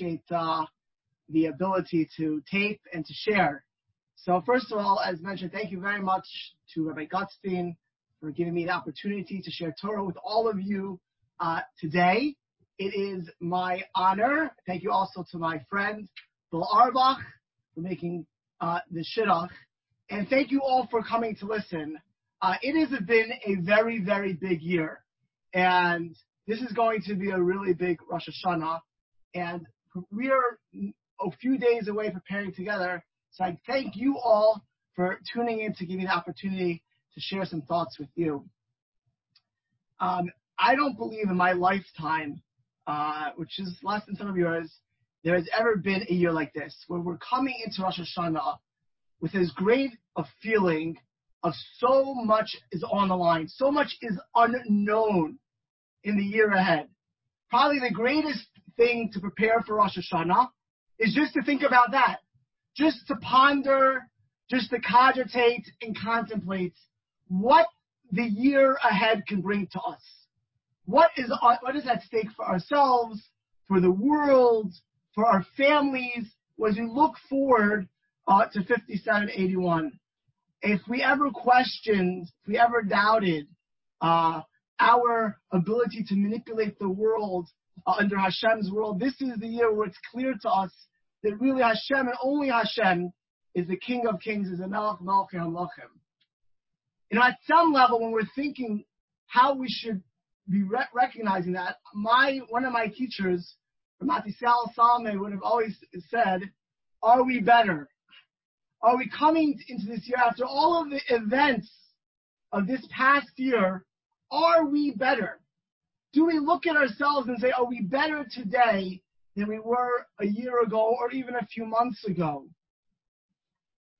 appreciate uh, the ability to tape and to share. So first of all, as mentioned, thank you very much to Rabbi Gutstein for giving me the opportunity to share Torah with all of you uh, today. It is my honor. Thank you also to my friend Bill Arbach for making uh, the shidduch. And thank you all for coming to listen. Uh, it has been a very, very big year. And this is going to be a really big Rosh Hashanah. And we are a few days away preparing together. So I thank you all for tuning in to give me the opportunity to share some thoughts with you. Um, I don't believe in my lifetime, uh, which is less than some of yours, there has ever been a year like this, where we're coming into Rosh Hashanah with as great a feeling of so much is on the line, so much is unknown in the year ahead. Probably the greatest thing to prepare for Rosh Hashanah is just to think about that, just to ponder, just to cogitate and contemplate what the year ahead can bring to us. What is what is at stake for ourselves, for the world, for our families, as we look forward uh, to 5781? If we ever questioned, if we ever doubted uh, our ability to manipulate the world Uh, under Hashem's world, this is the year where it's clear to us that really Hashem and only Hashem is the King of Kings, is the Melech Melchim Melchim. You know, at some level, when we're thinking how we should be re- recognizing that, my one of my teachers, Matisal Salme, would have always said, "Are we better? Are we coming into this year after all of the events of this past year? Are we better? Do we look at ourselves and say, are we better today than we were a year ago or even a few months ago?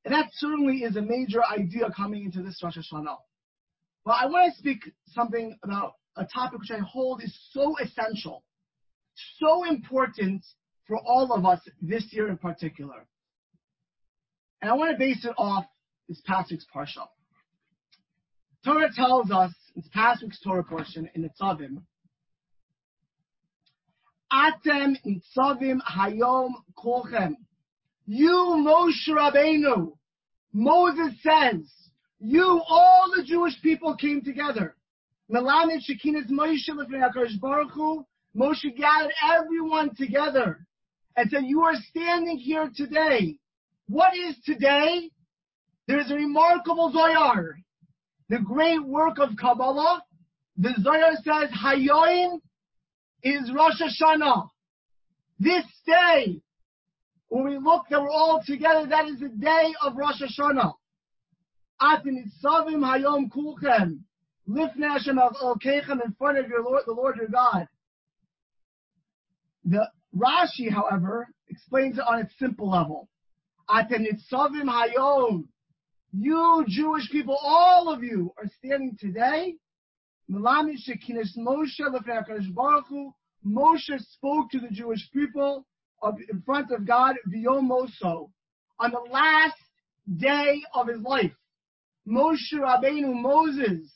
And that certainly is a major idea coming into this Rosh Hashanah. But I want to speak something about a topic which I hold is so essential, so important for all of us this year in particular. And I want to base it off this past week's parsha. Torah tells us, this past week's Torah portion in the Tzavim, Atem nitzavim hayom kolchem. You, Moshe Rabbeinu, Moses says, you, all the Jewish people came together. Melamed Shekinah Moshe Lefnei Baruch Hu, Moshe gathered everyone together and said, you are standing here today. What is today? There is a remarkable Zohar, the great work of Kabbalah. The Zohar says, Hayoim is Rosh Hashanah. This day, when we look that we're all together, that is the day of Rosh Hashanah. Atin Itzavim Hayom Kulchem. Lifnei Hashem Elkeichem in front of your Lord, the Lord your God. The Rashi, however, explains it on its simple level. Aten Nitzavim Hayom. You Jewish people, all of you, are standing today Moshe Moshe spoke to the Jewish people of, in front of God V'yomoso on the last day of his life. Moshe Rabbeinu Moses,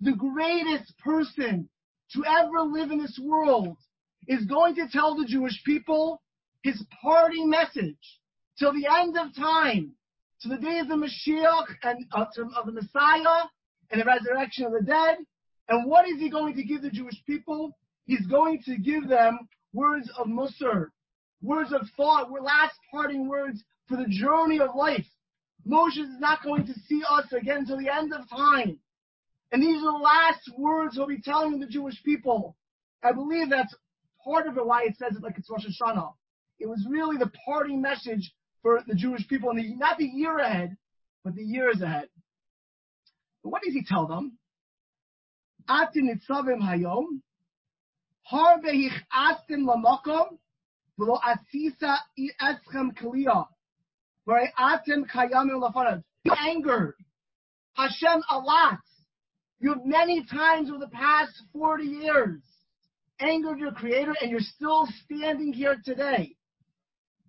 the greatest person to ever live in this world, is going to tell the Jewish people his parting message till the end of time, to the day of the Mashiach and uh, to, of the Messiah and the resurrection of the dead, and what is he going to give the Jewish people? He's going to give them words of Musar, words of thought, last parting words for the journey of life. Moses is not going to see us again until the end of time. And these are the last words he'll be telling the Jewish people. I believe that's part of it why it says it like it's Rosh Hashanah. It was really the parting message for the Jewish people, the, not the year ahead, but the years ahead. But what does he tell them? atin angered Hashem a lot. You've many times over the past 40 years angered your creator and you're still standing here today.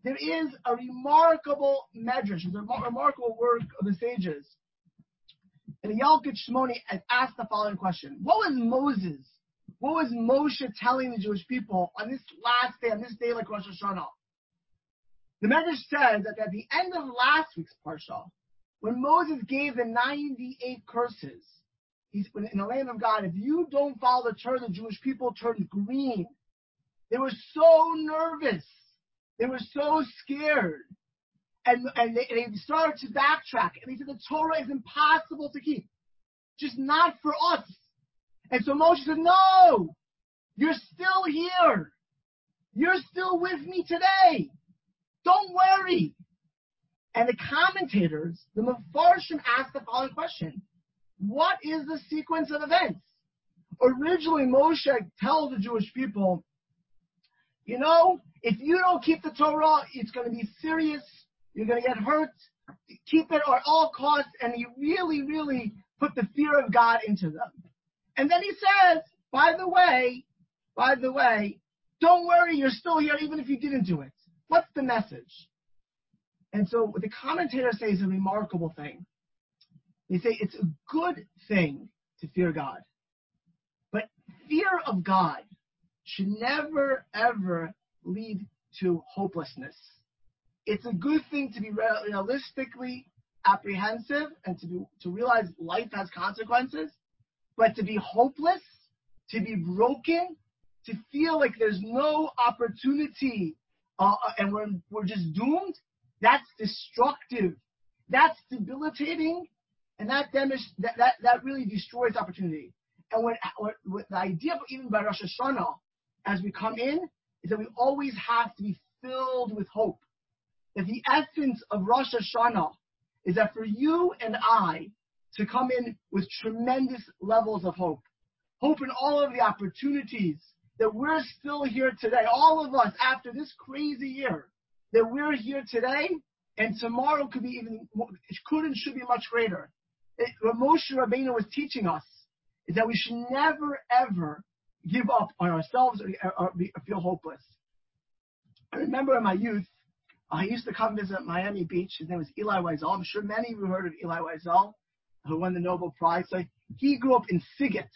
There is a remarkable medrash, a remarkable work of the sages and Yalkut Shimoni asked the following question. What was Moses What was Moshe telling the Jewish people on this last day, on this day like Rosh Hashanah? The Medrash says that at the end of last week's parsha, when Moses gave the 98 curses, he's in the land of God, if you don't follow the Torah, the Jewish people turned green. They were so nervous. They were so scared. And, and they, they started to backtrack. And they said the Torah is impossible to keep. Just not for us. And so Moshe said, no, you're still here. You're still with me today. Don't worry. And the commentators, the Mefarshim asked the following question. What is the sequence of events? Originally, Moshe tells the Jewish people, you know, if you don't keep the Torah, it's going to be serious. You're going to get hurt. Keep it at all costs. And he really, really put the fear of God into them. And then he says, by the way, by the way, don't worry, you're still here even if you didn't do it. What's the message? And so the commentators say is a remarkable thing. They say it's a good thing to fear God. But fear of God should never, ever lead to hopelessness. It's a good thing to be realistically apprehensive and to, be, to realize life has consequences, but to be hopeless, to be broken, to feel like there's no opportunity uh, and we're, we're just doomed, that's destructive. That's debilitating. And that, damage, that, that, that really destroys opportunity. And what, what the idea of even by Rosh Hashanah, as we come in, is that we always have to be filled with hope. That the essence of Rosh Hashanah is that for you and I to come in with tremendous levels of hope. Hope in all of the opportunities that we're still here today, all of us after this crazy year, that we're here today and tomorrow could be even, it could and should be much greater. It, what Moshe Rabbeinu was teaching us is that we should never ever give up on ourselves or, or, or feel hopeless. I remember in my youth, I used to come visit Miami Beach. His name was Elie Wiesel. I'm sure many of you heard of Elie Wiesel, who won the Nobel Prize. So he grew up in Siggetz,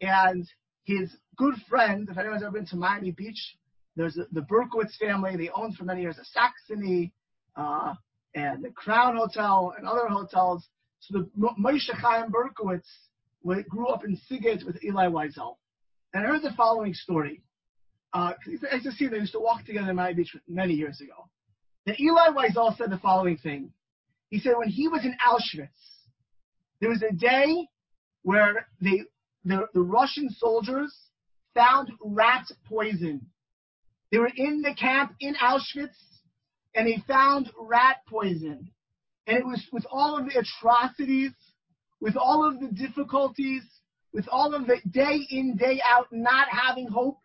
and his good friend, if anyone's ever been to Miami Beach, there's a, the Berkowitz family. They owned for many years a Saxony uh, and the Crown Hotel and other hotels. So the Moshe Chaim Berkowitz grew up in Siggetz with Elie Wiesel. And I heard the following story. Uh, to see they used to walk together in Miami Beach many years ago. And Elie Wiesel said the following thing. He said when he was in Auschwitz, there was a day where the, the Russian soldiers found rat poison. They were in the camp in Auschwitz and they found rat poison. And it was with all of the atrocities, with all of the difficulties, with all of the day in, day out not having hope.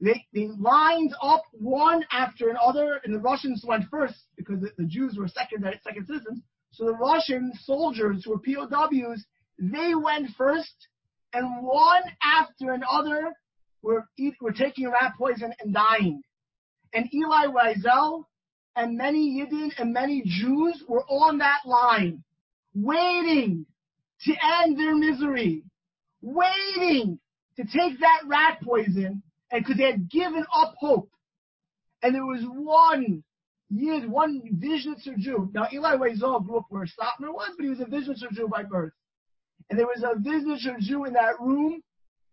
They, they lined up one after another, and the Russians went first because the, the Jews were second, uh, second citizens. So the Russian soldiers who were POWs, they went first, and one after another were, were taking rat poison and dying. And Elie Wiesel and many Yidden and many Jews were on that line, waiting to end their misery, waiting to take that rat poison, and because they had given up hope. And there was one Yid, one Vizhnitzer Jew. Now Elie Wiesel grew up where Satmar was, but he was a Vizhnitzer Jew by birth. And there was a Vizhnitzer Jew in that room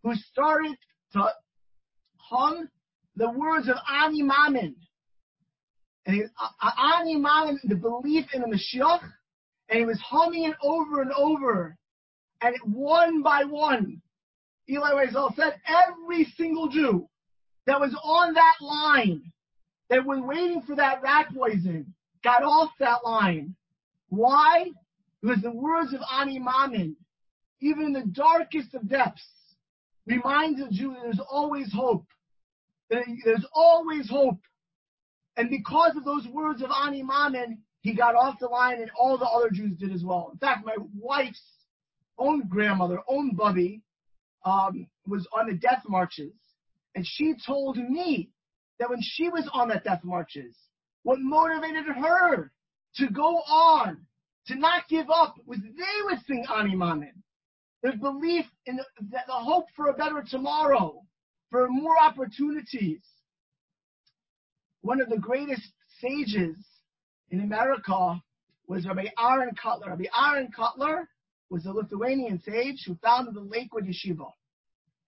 who started to hum the words of Ani Maamin. And he, Ani Maamin, the belief in the Mashiach, and he was humming it over and over. And one by one, Elie Wiesel said, every single Jew that was on that line, that was waiting for that rat poison, got off that line. Why? Because the words of Ani Maamin, even in the darkest of depths, reminds a Jew that there's always hope. There's always hope. And because of those words of Ani Maamin, he got off the line and all the other Jews did as well. In fact, my wife's own grandmother, own Bubby, um, was on the death marches. And she told me that when she was on the death marches, what motivated her to go on, to not give up, was they would sing Ani Maamin. There's belief in the, the hope for a better tomorrow, for more opportunities. One of the greatest sages in America was Rabbi Aaron Kotler. Rabbi Aaron Kotler was a Lithuanian sage who founded the Lakewood Yeshiva.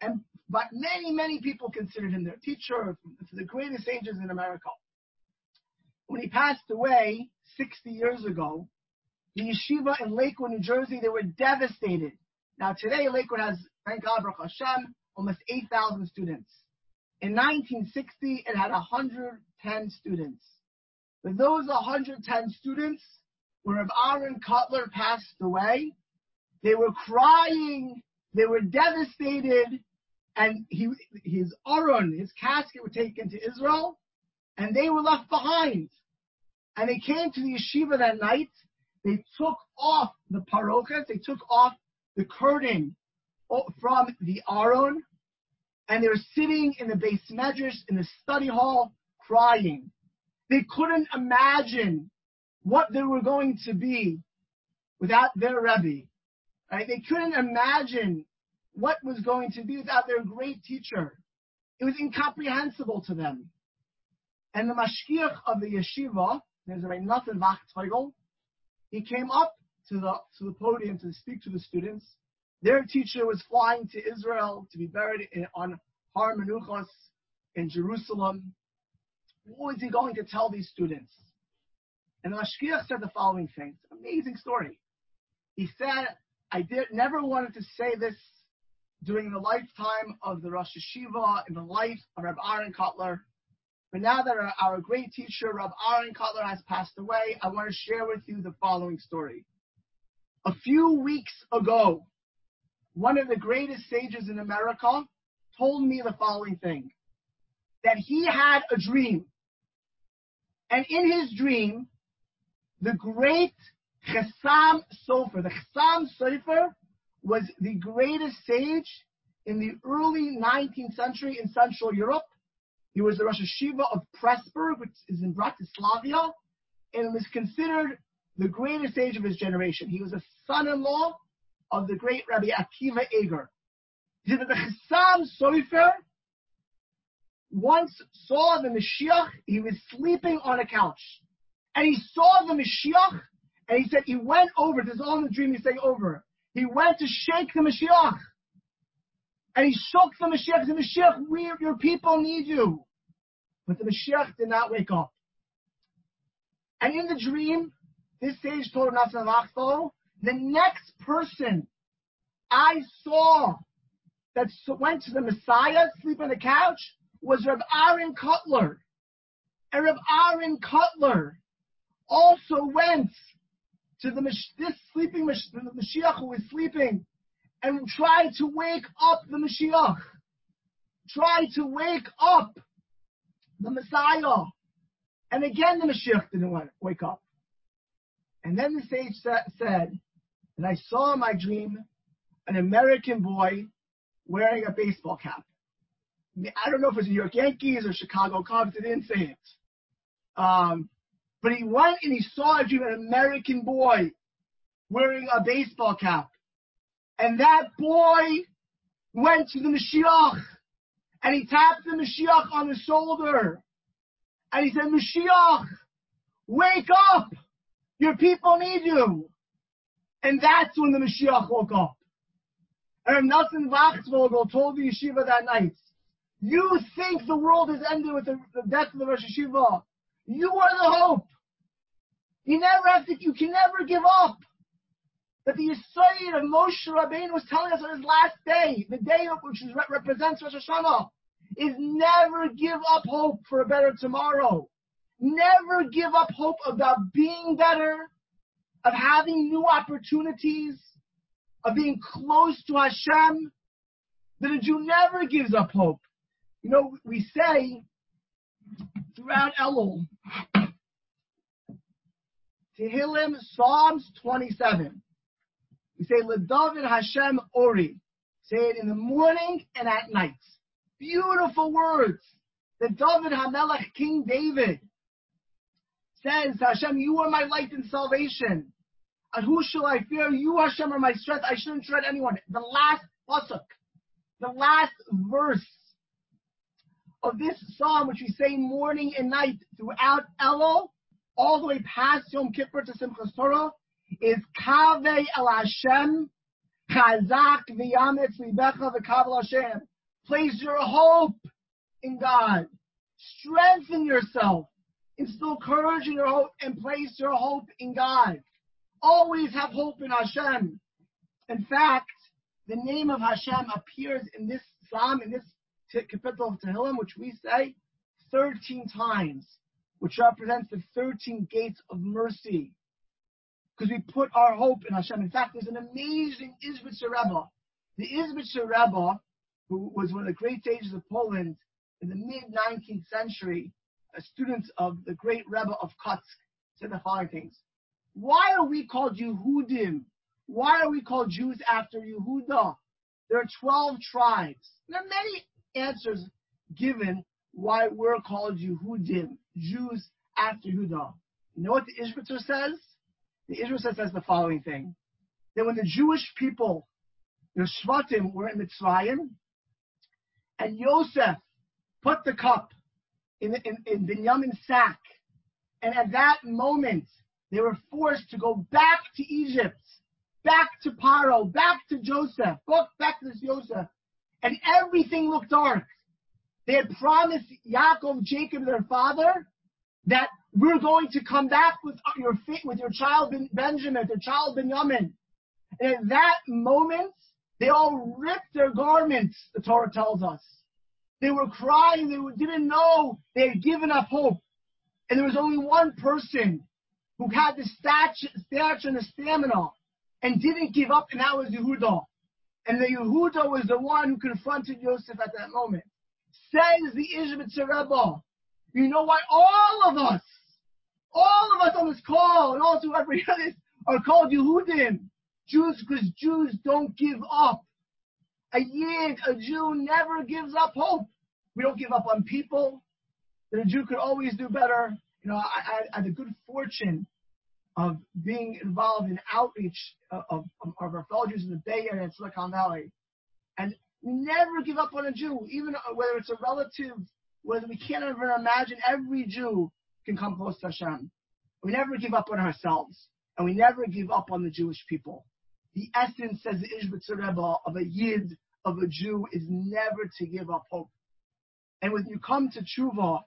And but many, many people considered him their teacher, the greatest sages in America. When he passed away 60 years ago, the yeshiva in Lakewood, New Jersey, they were devastated. Now today, Lakewood has, thank God, Baruch Hashem, almost 8,000 students. In 1960, it had 110 students. But those 110 students, when Rav Aaron Kotler passed away, they were crying, they were devastated, and he, his Aron, his casket, were taken to Israel, and they were left behind. And they came to the yeshiva that night. They took off the parochas, they took off the curtain from the Aron, and they were sitting in the beis medrash in the study hall crying. They couldn't imagine what they were going to be without their Rebbe. Right? They couldn't imagine what was going to be without their great teacher. It was incomprehensible to them. And the mashgiach of the yeshiva, there's a Nathan Wachtfogel, he came up to the to the podium to speak to the students. Their teacher was flying to Israel to be buried in, on Har Menuchos in Jerusalem. What was he going to tell these students? And the mashgiach said the following thing. Amazing story. He said, I did never wanted to say this during the lifetime of the Rosh Yeshiva in the life of Reb Aaron Kotler. But now that our, our great teacher, Reb Aaron Kotler, has passed away, I want to share with you the following story. A few weeks ago, one of the greatest sages in America told me the following thing that he had a dream. And in his dream, the great Chasam Sofer, the Chasam Sofer was the greatest sage in the early 19th century in Central Europe. He was the Rosh Yeshiva of Pressburg, which is in Bratislavia, and was considered the greatest sage of his generation. He was a son-in-law of the great Rabbi Akiva Eger. The Chasam Sofer once saw the Mashiach, he was sleeping on a couch, and he saw the Mashiach, and he said he went over, this is all in the dream he's saying over, he went to shake the Mashiach. And he shook the Mashiach. The Mashiach, we, your people need you. But the Mashiach did not wake up. And in the dream, this sage told Nathan Lachfo, the next person I saw that went to the Messiah, sleep on the couch, was Reb Aaron Kotler. And Reb Aaron Kotler also went to the this sleeping the Mashiach who is sleeping and try to wake up the Mashiach. Try to wake up the Messiah. And again, the Mashiach didn't want to wake up. And then the sage said, and I saw in my dream an American boy wearing a baseball cap. I don't know if it was New York Yankees or Chicago Cubs. They didn't say it. Um, but he went and he saw a dream, an American boy wearing a baseball cap. And that boy went to the Mashiach and he tapped the Mashiach on the shoulder. And he said, Mashiach, wake up! Your people need you. And that's when the Mashiach woke up. And Nathan Wachtfogel told the yeshiva that night, you think the world has ended with the, the death of the Rosh Yeshiva. You are the hope. You never have to, you can never give up. That the Yisrael of Moshe Rabbeinu was telling us on his last day, the day which represents Rosh Hashanah, is never give up hope for a better tomorrow. Never give up hope about being better, of having new opportunities, of being close to Hashem. That a Jew never gives up hope. You know, we say throughout Elul, Tehillim, Psalms 27. We say, LeDavid Hashem Ori. Say it in the morning and at night. Beautiful words. That David Hamelech, King David, says, Hashem, you are my light and salvation. And who shall I fear? You, Hashem, are my strength. I shouldn't dread anyone. The last pasuk, the last verse of this psalm, which we say morning and night throughout Elul, all the way past Yom Kippur to Simchas Torah, is Kaveh El Hashem, Chazak V'yametz Libecha V'Kavel Hashem. Place your hope in God. Strengthen yourself. Instill courage in your hope and place your hope in God. Always have hope in Hashem. In fact, the name of Hashem appears in this psalm, in this capital of Tehillim, which we say 13 times, which represents the 13 gates of mercy. Because we put our hope in Hashem. In fact, there's an amazing Izbitzer Rebbe. The Izbitzer Rebbe, who was one of the great sages of Poland in the mid 19th century, a student of the great Rebbe of Kotsk, said the following things. Why are we called Yehudim? Why are we called Jews after Yehuda? There are 12 tribes. There are many answers given why we're called Yehudim, Jews after Yehuda. You know what the Ishbitzer says? The Ishbitzer says the following thing. That when the Jewish people, the Shvatim, were in Mitzrayim, and Yosef put the cup in, in, in Binyamin's sack, and at that moment, they were forced to go back to Egypt, back to Paro, back to Joseph, back to this Joseph, and everything looked dark. They had promised Yaakov, Jacob, their father, that we're going to come back with your with your child Benjamin, their child Benjamin. And at that moment, they all ripped their garments. The Torah tells us they were crying. They didn't know they had given up hope, and there was only one person who had the stature, stature and the stamina and didn't give up, and that was Yehuda. And the Yehuda was the one who confronted Yosef at that moment. Says the Ishbitzer Rebbe, you know why all of us, all of us on this call, and also every other, are called Yehudim, Jews, because Jews don't give up. A Yid, a Jew, never gives up hope. We don't give up on people. That a Jew could always do better. You know, I, I, had the good fortune of being involved in outreach of, of, of our fellow Jews in the Bay Area and Silicon Valley. And we never give up on a Jew, even uh, whether it's a relative, whether we can't even imagine every Jew can come close to Hashem. We never give up on ourselves, and we never give up on the Jewish people. The essence, says the Ishbitzer Rebbe, of a Yid, of a Jew, is never to give up hope. And when you come to tshuva,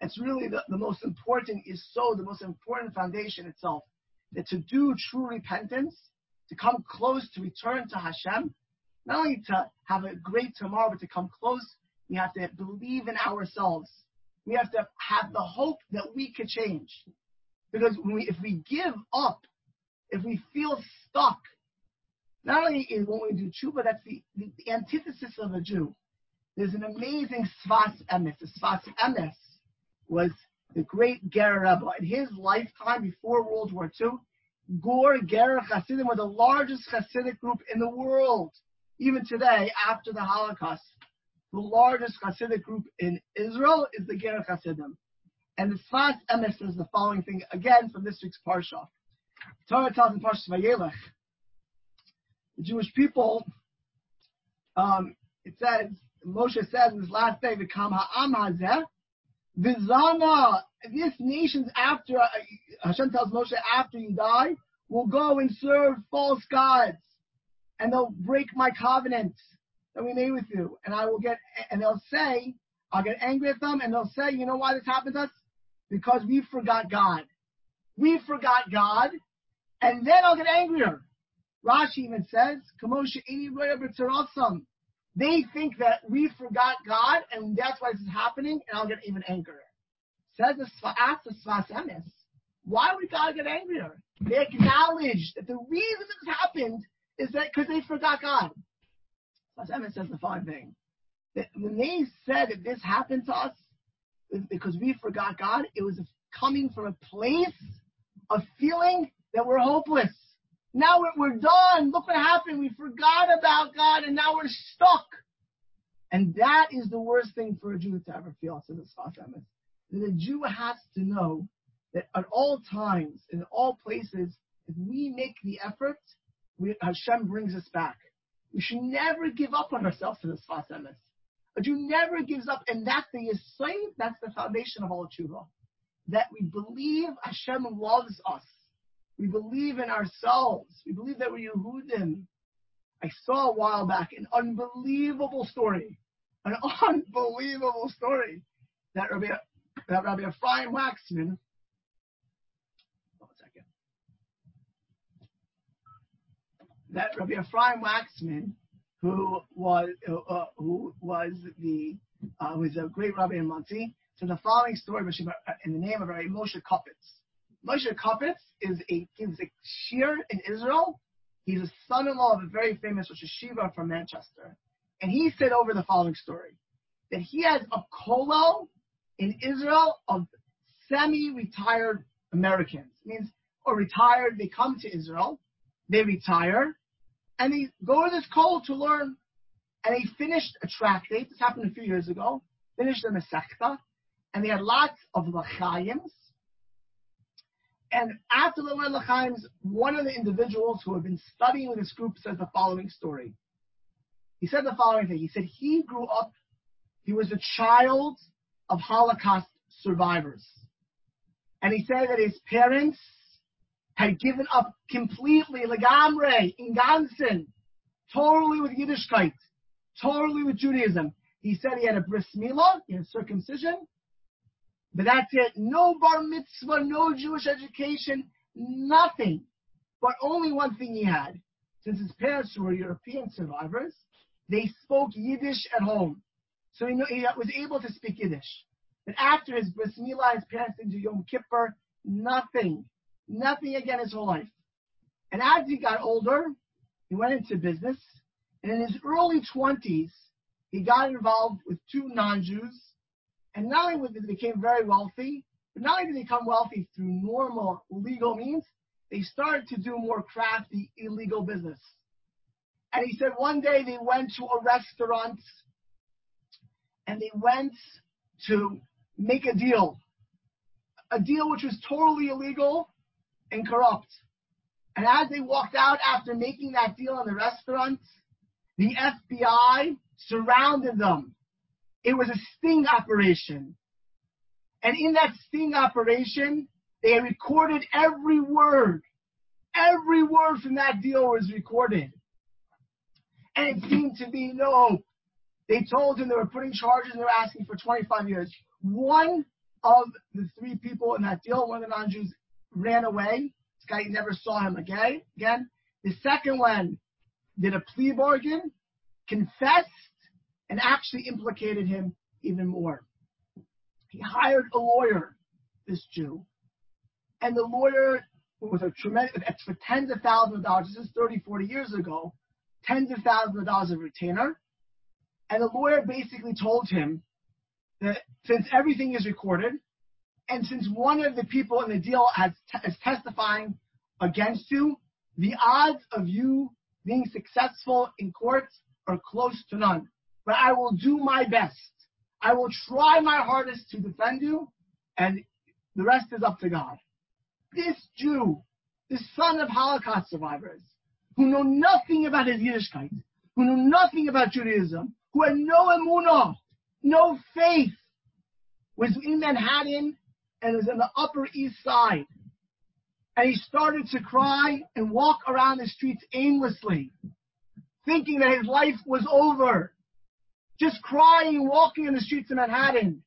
it's really the, the most important is so the most important foundation itself. That to do true repentance, to come close, to return to Hashem, not only to have a great tomorrow, but to come close, we have to believe in ourselves. We have to have the hope that we could change. Because we, if we give up, if we feel stuck, not only is when we do tshuva, that's the, the, the antithesis of a Jew. There's an amazing Sfas Emes. The Sfas Emes was the great Ger Rebbe. In his lifetime, before World War II, Gur Ger Hasidim were the largest Hasidic group in the world. Even today, after the Holocaust, the largest Hasidic group in Israel is the Ger Hasidim. And the Sfas Emes says the following thing, again from this week's Parsha. Torah tells in Parsha Vayelech, the Jewish people, um, it says, Moshe says in his last day, "V'kam ha'am hazeh, v'zana." This nation's after uh, Hashem tells Moshe, after you die, will go and serve false gods, and they'll break my covenant that we made with you, and I will get, and they'll say, I'll get angry at them, and they'll say, you know why this happened to us? Because we forgot God. We forgot God, and then I'll get angrier. Rashi even says, they think that we forgot God and that's why this is happening, and I'll get even angrier. Says the Sfas Emes. Why would God get angrier? They acknowledge that the reason this happened is that because they forgot God. Sfas Emes says the following thing. That when they said that this happened to us because we forgot God, it was coming from a place of feeling that we're hopeless. Now we're, we're done. Look what happened. We forgot about God and now we're stuck. And that is the worst thing for a Jew to ever feel, says That a Jew has to know that at all times, in all places, If we make the effort, we, Hashem brings us back. We should never give up on ourselves in this Sfas Emes. But you never gives up, and that's the yisayim, that's the foundation of all tshuva. That we believe Hashem loves us. We believe in ourselves. We believe that we're Yehudim. I saw a while back an unbelievable story, an unbelievable story that Rabbi, that Rabbi Ephraim Waxman, one second, that Rabbi Ephraim Waxman, who was uh, who was the uh, was a great rabbi in Monsey. So the following story in the name of Rabbi Moshe Kopitz. Moshe Kopitz is a gives a shiur in Israel. He's a son-in-law of a very famous Rosh Yeshiva from Manchester, and he said over the following story that he has a kollel in Israel of semi-retired Americans. It means or retired, they come to Israel, they retire, and they go to this kollel to learn. And they finished a tractate. This happened a few years ago. Finished the Masechta, and they had lots of lachayims. And after the lachayims, one of the individuals who had been studying with this group says the following story. He said the following thing. He said he grew up. He was a child of Holocaust survivors, and he said that his parents had given up completely, legamre, in Gansen, totally with Yiddishkeit, totally with Judaism. He said he had a bris milah, he had circumcision, but that's it. No bar mitzvah, no Jewish education, nothing. But only one thing he had. Since his parents were European survivors, they spoke Yiddish at home. So he, was able to speak Yiddish. But after his bris milah, his parents didn't Yom Kippur, nothing. Nothing again his whole life. And as he got older, he went into business. And in his early 20s, he got involved with two non-Jews. And not only did they became very wealthy, but not only did they become wealthy through normal legal means, they started to do more crafty illegal business. And he said one day they went to a restaurant and they went to make a deal. A deal which was totally illegal and corrupt. And as they walked out after making that deal in the restaurant, the FBI surrounded them. It was a sting operation. And in that sting operation, they recorded every word. Every word from that deal was recorded. And it seemed to be no hope. They told him they were putting charges and they were asking for 25 years. One of the three people in that deal, one of the non-Jews, ran away. This guy never saw him again. Again, the second one did a plea bargain, confessed, and actually implicated him even more. He hired a lawyer, this Jew, and the lawyer was a tremendous, for tens of thousands of dollars. This is 30, 40 years ago. Tens of thousands of dollars of retainer. And the lawyer basically told him that since everything is recorded, and since one of the people in the deal has is testifying against you, the odds of you being successful in court are close to none. But I will do my best. I will try my hardest to defend you, and the rest is up to God. This Jew, this son of Holocaust survivors, who know nothing about his Yiddishkeit, who know nothing about Judaism, who had no emunah, no faith, was in Manhattan and was in the Upper East Side. And he started to cry and walk around the streets aimlessly, thinking that his life was over. Just crying, walking in the streets of Manhattan.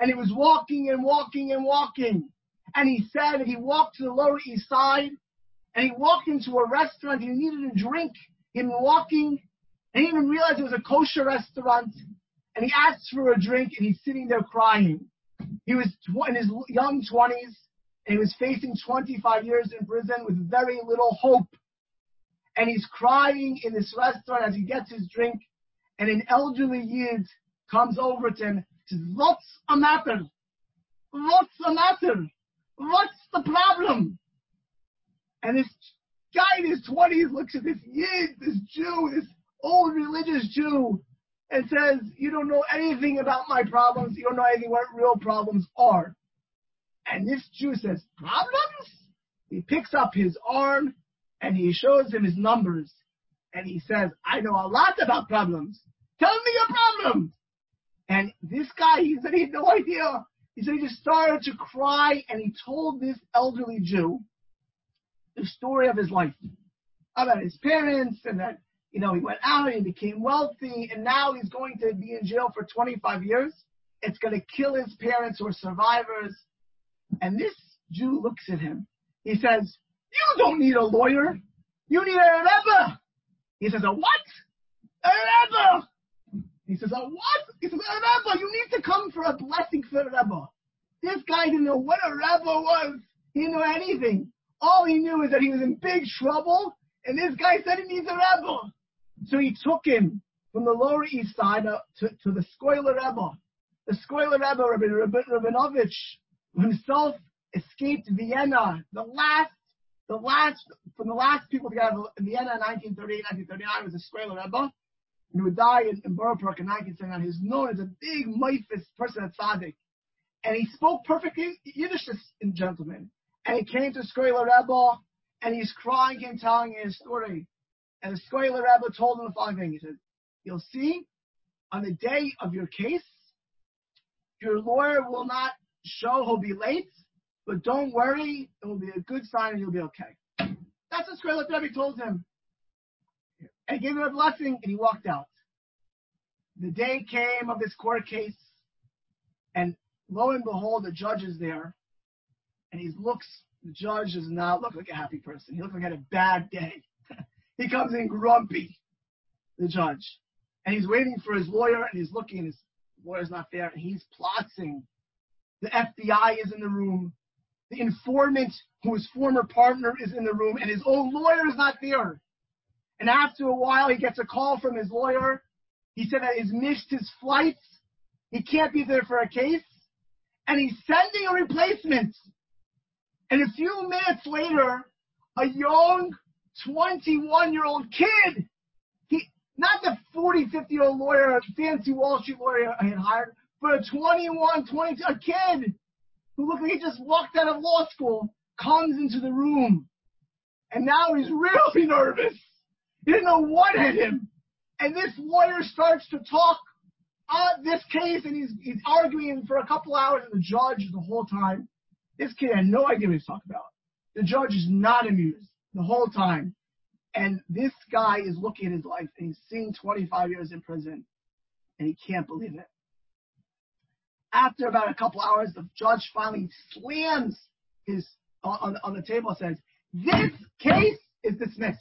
And he was walking and walking and walking. And he said he walked to the Lower East Side and he walked into a restaurant. He needed a drink. He'd been walking and he didn't realize it was a kosher restaurant. And he asked for a drink and he's sitting there crying. He was in his young 20s and he was facing 25 years in prison with very little hope. And he's crying in this restaurant as he gets his drink. And an elderly Yid comes over to him says, What's the matter? What's the matter? What's the problem? And this guy in his 20s looks at this Yid, this Jew, this old religious Jew, and says, You don't know anything about my problems. You don't know anything what real problems are. And this Jew says, Problems? He picks up his arm and he shows him his numbers. And he says, I know a lot about problems. Tell me your problems. And this guy, he said he had no idea. He said he just started to cry and he told this elderly Jew the story of his life about his parents and that, you know, he went out and became wealthy and now he's going to be in jail for 25 years. It's going to kill his parents or survivors. And this Jew looks at him. He says, you don't need a lawyer. You need a Rebbe. He says, a what? A Rebbe. He says, a what? He says, a Rebbe. You need to come for a blessing for a Rebbe. This guy didn't know what a Rebbe was. He didn't know anything. All he knew is that he was in big trouble, and this guy said he needs a Rebbe. So he took him from the Lower East Side to, to the Skoiler Rebbe. The Skoiler Rebbe, Rabbi Rabinovich, himself escaped Vienna, the last, the last, from the last people to get out of Vienna in 1938, 1939 was the Skoiler Rebbe. And he would in, in Borough Park in 1979. He's known as a big Meifis person at Tzaddik. And he spoke perfectly Yiddish, gentlemen. And he came to Skoiler Rebbe, and he's crying and telling his story. And the Skoiler Rebbe told him the following thing. He said, you'll see, on the day of your case, your lawyer will not show he'll be late, but don't worry, it will be a good sign and you'll be okay. That's what Skoiler Rebbe told him. And gave him a blessing and he walked out. The day came of this court case, and lo and behold, the judge is there, and he looks, the judge does not look like a happy person. He looks like he had a bad day. He comes in grumpy, the judge. And he's waiting for his lawyer, and he's looking, his lawyer's not there, and he's plotting. The FBI is in the room. The informant, whose former partner, is in the room, and his own lawyer is not there. And after a while, he gets a call from his lawyer. He said that he's missed his flights. He can't be there for a case. And he's sending a replacement. And a few minutes later, a young 21 year old kid, he, not the 40, 50 year old lawyer, fancy Wall Street lawyer I had hired, but a 21, 22, a kid who looked like he just walked out of law school, comes into the room. And now he's really nervous. He didn't know what hit him. And this lawyer starts to talk on this case and he's, he's arguing for a couple hours and the judge the whole time. This kid had no idea what he's talking about. The judge is not amused the whole time. And this guy is looking at his life and he's seeing 25 years in prison and he can't believe it. After about a couple hours, the judge finally slams his on, on the table and says, this case is dismissed.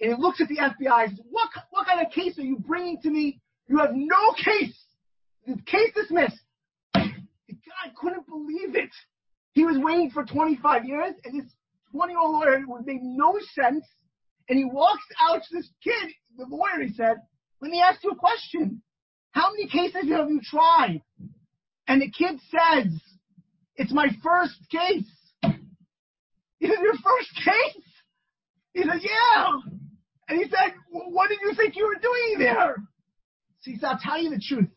And he looks at the FBI and says, what, what kind of case are you bringing to me? You have no case. The case dismissed. The guy couldn't believe it. He was waiting for 25 years, and this 20 year old lawyer would make no sense. And he walks out to this kid, the lawyer, he said, let me ask you a question. How many cases have you tried? And the kid says, it's my first case. He said, your first case? He said, yeah. And he said, what did you think you were doing there? So he said, I'll tell you the truth.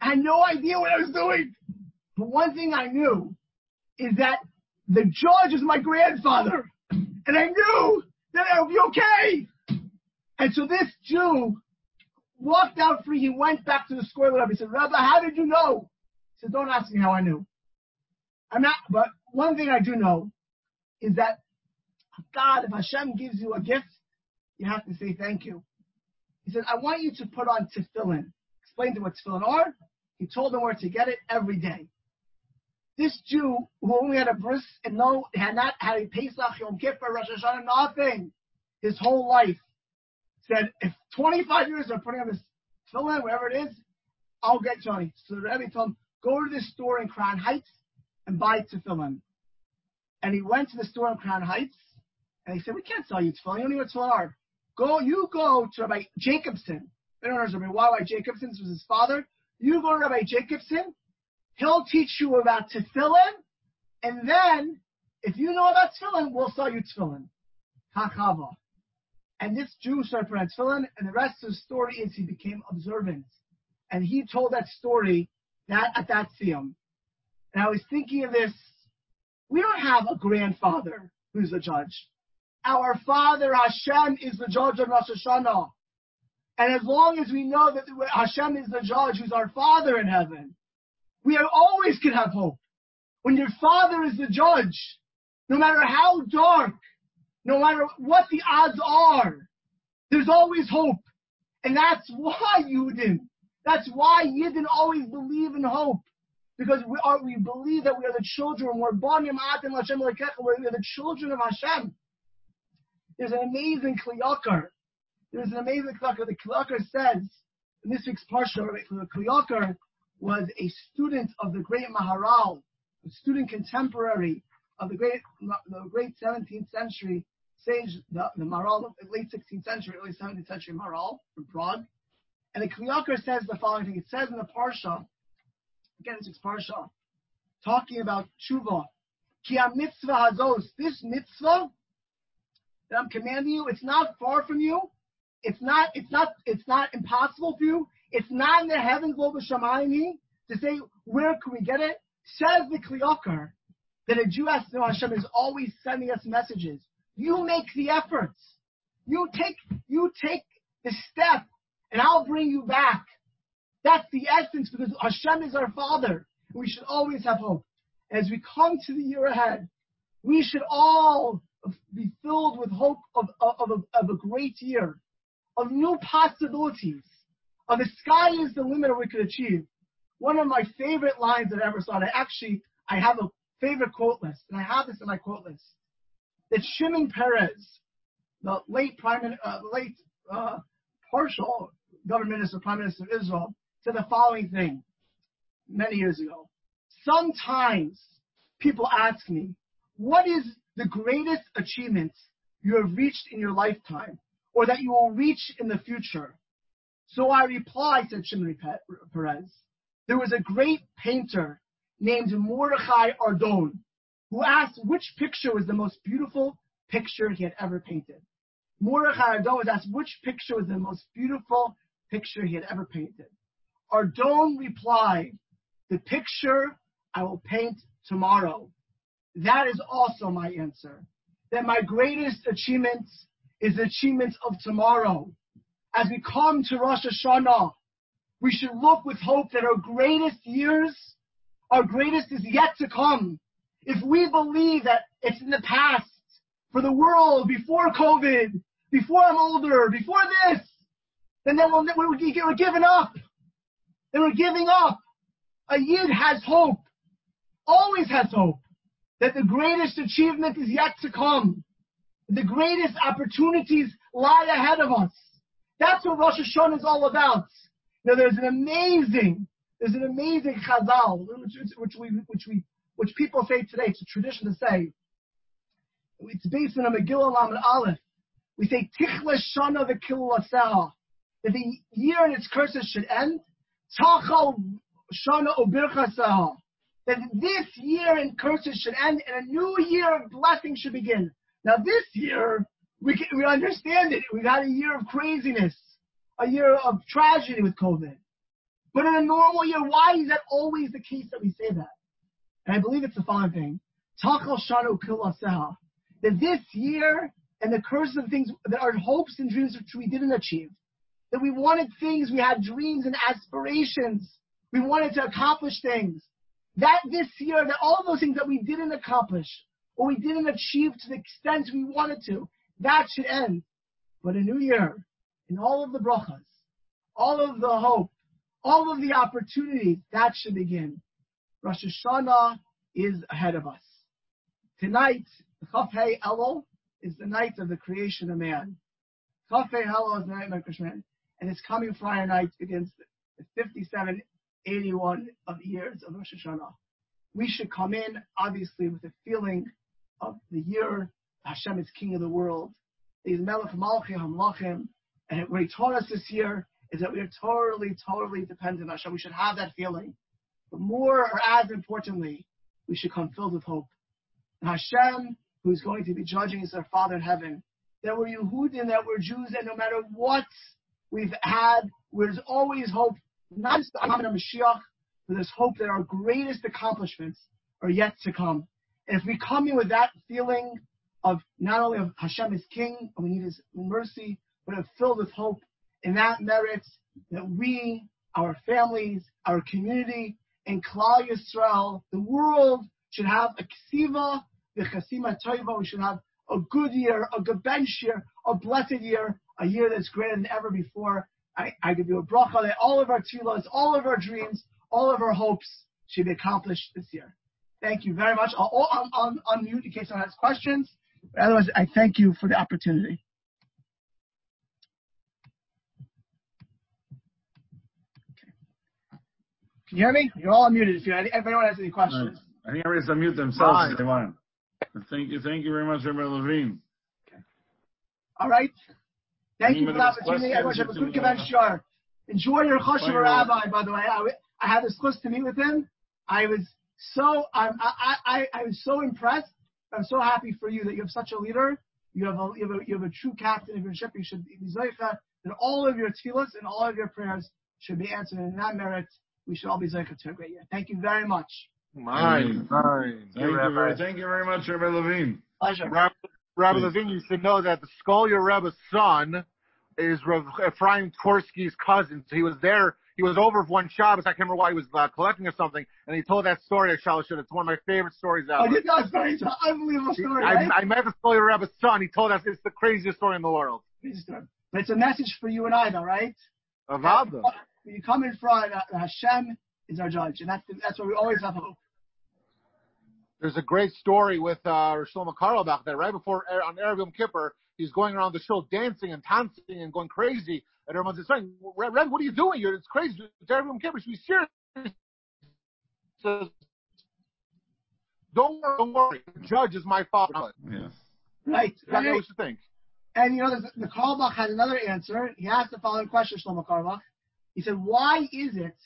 I had no idea what I was doing. But one thing I knew is that the judge is my grandfather. And I knew that I would be okay. And so this Jew walked out free. He went back to the square with He said, Rabbi, how did you know? He said, don't ask me how I knew. I'm not, but one thing I do know is that God, if Hashem gives you a gift, you have to say thank you. He said, I want you to put on tefillin. Explain to what tefillin are. He told them where to get it every day. This Jew who only had a bris and no had not had a Pesach, Yom Kippur, Rosh Hashanah, nothing, his whole life, said, if 25 years of putting on this tefillin, whatever it is, I'll get Johnny. So the Rebbe told him, go to this store in Crown Heights and buy tefillin. And he went to the store in Crown Heights, and he said, we can't sell you tefillin. You don't know what tefillin are. Go, you go to Rabbi Jacobson. They don't know Rabbi Rabbi Jacobson, this was his father. You go to Rabbi Jacobson. He'll teach you about tefillin, and then if you know about tefillin, we'll sell you tefillin. Hachava. And this Jew started putting on tefillin, and the rest of the story is he became observant. And he told that story that at that siyum. And I was thinking of this. We don't have a grandfather who's the judge. Our Father Hashem is the judge on Rosh Hashanah. And as long as we know that Hashem is the judge who's our Father in heaven, we always can have hope. When your Father is the judge, no matter how dark, no matter what the odds are, there's always hope. And that's why Yudin, that's why Yidden always believe in hope. Because we are, we believe that we are the children, we're Banim Atim Hashem we're the children of Hashem. There's an amazing Kli Yakar. There's an amazing Kli Yakar. The Kli Yakar says, in this week's Parsha, the Kli Yakar was a student of the great Maharal, a student contemporary of the great, the great 17th century sage, the, the Maharal, of late 16th century, early 17th century Maharal from Prague. And the Kli Yakar says the following thing. It says in the Parsha, again, it's Parsha, talking about tshuva. Ki mitzvah hazos, this mitzvah that I'm commanding you, it's not far from you. It's not, it's not, it's not impossible for you. It's not in the heavens, lo b'shamayim, to say, where can we get it? Says the Kli Yakar, that a Jew has to know Hashem is always sending us messages. You make the efforts. You take, you take the step, and I'll bring you back. That's the essence, because Hashem is our Father. We should always have hope. As we come to the year ahead, we should all be filled with hope of, of, of, of a great year, of new possibilities, of the sky is the limit of what we could achieve. One of my favorite lines that I ever saw, and I actually, I have a favorite quote list, and I have this in my quote list, that Shimon Peres, the late prime, uh, late uh, partial government minister, prime minister of Israel, said the following thing many years ago. Sometimes people ask me, what is the greatest achievement you have reached in your lifetime or that you will reach in the future? So I replied, said Shimon Peres, there was a great painter named Mordechai Ardon who asked which picture was the most beautiful picture he had ever painted. Mordechai Ardon was asked which picture was the most beautiful picture he had ever painted. Ardon replied, the picture I will paint tomorrow. That is also my answer. That my greatest achievement is the achievement of tomorrow. As we come to Rosh Hashanah, we should look with hope that our greatest years, our greatest is yet to come. If we believe that it's in the past, for the world, before COVID, before I'm older, before this, then, then we'll, we're, we're giving up. Then we're giving up. A Yid has hope, always has hope that the greatest achievement is yet to come. The greatest opportunities lie ahead of us. That's what Rosh Hashanah is all about. Now there's an amazing, there's an amazing chazal, which, which we, which we, which people say today. It's a tradition to say. It's based on a Megillah Lamed Aleph. We say Tichle Shana v'Kil That the year and its curses should end. Tachal Shana Obirchasaha that this year in curses should end and a new year of blessing should begin. Now this year, we, can, we understand it. We've had a year of craziness, a year of tragedy with COVID. But in a normal year, why is that always the case that we say that? And I believe it's the following thing. Tachal Shanu Kilaseha. That this year and the curses of things that are hopes and dreams which we didn't achieve. That we wanted things, we had dreams and aspirations. We wanted to accomplish things that this year, that all those things that we didn't accomplish or we didn't achieve to the extent we wanted to, that should end. But a new year, in all of the brachas, all of the hope, all of the opportunities, that should begin. Rosh Hashanah is ahead of us. Tonight, Chafei Elul is the night of the creation of man. Chafei Elul is the night of creation. And this coming Friday night begins the 57 81 of years of Rosh Hashanah. We should come in, obviously, with a feeling of the year Hashem is King of the world. He's Melech Malchi Hamlachim. And what he taught us this year is that we are totally, totally dependent on Hashem. We should have that feeling. But more, or as importantly, we should come filled with hope. And Hashem, who is going to be judging, is our Father in heaven. That we're Yehudim, that we're Jews, and no matter what we've had, there's always hope not just the coming of Mashiach, but there's hope that our greatest accomplishments are yet to come. And if we come in with that feeling of not only of Hashem is King, and we need His mercy, but of filled with hope. And that merits that we, our families, our community, and Klal Yisrael, the world should have a ksiva, the chasima toiva. We should have a good year, a good bench year, a blessed year, a year that's greater than ever before. I, I give you a bracha that all of our tefillahs, all of our dreams, all of our hopes should be accomplished this year. Thank you very much. I'll, unmute in case someone has questions. But otherwise, I thank you for the opportunity. Can you hear me? You're all unmuted if, you, if anyone has any questions. Uh, I think everybody's unmute themselves Fine. if they want. Thank you, thank you very much, Rabbi Levine. Okay. All right. Thank you for the opportunity. Everyone have a good. Sure. Enjoy your choshev rabbi, by the way. I, I had this close to meet with him. I was so I'm, I, I, I was so impressed. I'm so happy for you that you have such a leader. You have a, you have a, you have a true captain of your ship. You should be zeicha that all of your tefillahs and all of your prayers should be answered. And in that merit, we should all be zeicha to a great year. Thank you very much. Mine, mine. Thank you, very, thank you very much, Rabbi Levine. Pleasure. Rabbi, Rabbi Levine, you should know that the Skolia Rebbe's son is Rav Ephraim Tversky's cousin. So he was there. He was over one Shabbos. I can't remember why he was uh, collecting or something, and he told that story at Shalashut. It's one of my favorite stories Oh, ever. you guys, very it's an unbelievable story, I, right? I met the Skolia Rebbe's son. He told us it's the craziest story in the world. But it's a message for you and I, though, right? Avada. You come in front, uh, Hashem is our judge, and that's that's where we always have hope. There's a great story with uh, Shlomo Carlebach that right before on Erev Yom Kippur, he's going around the show dancing and dancing and going crazy, and everyone's just saying, "Red, Red, what are you doing? You're it's crazy. It's Erev Yom Kippur. You should be serious." Says, "Don't worry, don't worry. The judge is my father." Yes. Right. That's what right. we should think. And you know, the, the Carlebach had another answer. He asked the following question, Shlomo Carlebach. He said, "Why is it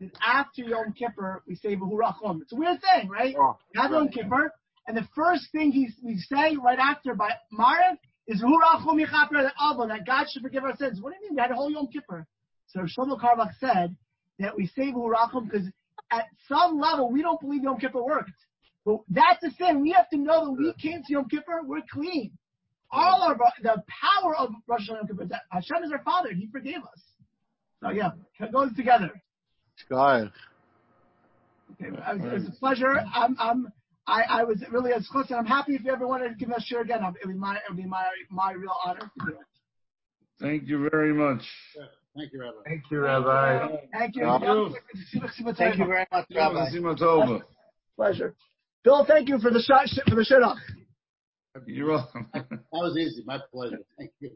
that after Yom Kippur we say V'hurachom?" It's a weird thing, right? Oh, We have Yom Kippur, and the first thing he, we say right after by Maariv is V'hurachom Yichaper Abba, that God should forgive our sins. What do you mean? We had a whole Yom Kippur. So Shlomo Carlebach said that we say V'hurachom because at some level we don't believe Yom Kippur worked. But that's the thing. We have to know that we came to Yom Kippur, we're clean. All of the power of Rosh Hashanah Yom Kippur that Hashem is our Father. and He forgave us. So yeah, it goes together. Guys. Okay, it was, it a pleasure. I'm, I'm, I, I was really as close, and I'm happy if you ever wanted to give us a share again. It would be my, it would be my, my real honor to do it. Thank you very much. Thank you, Rabbi. Thank you, Rabbi. Thank you. Thank Thank you very much, Rabbi. Sima Pleasure. Bill, thank you for the shot for the shut off. You're welcome. That was easy. My pleasure. Thank you.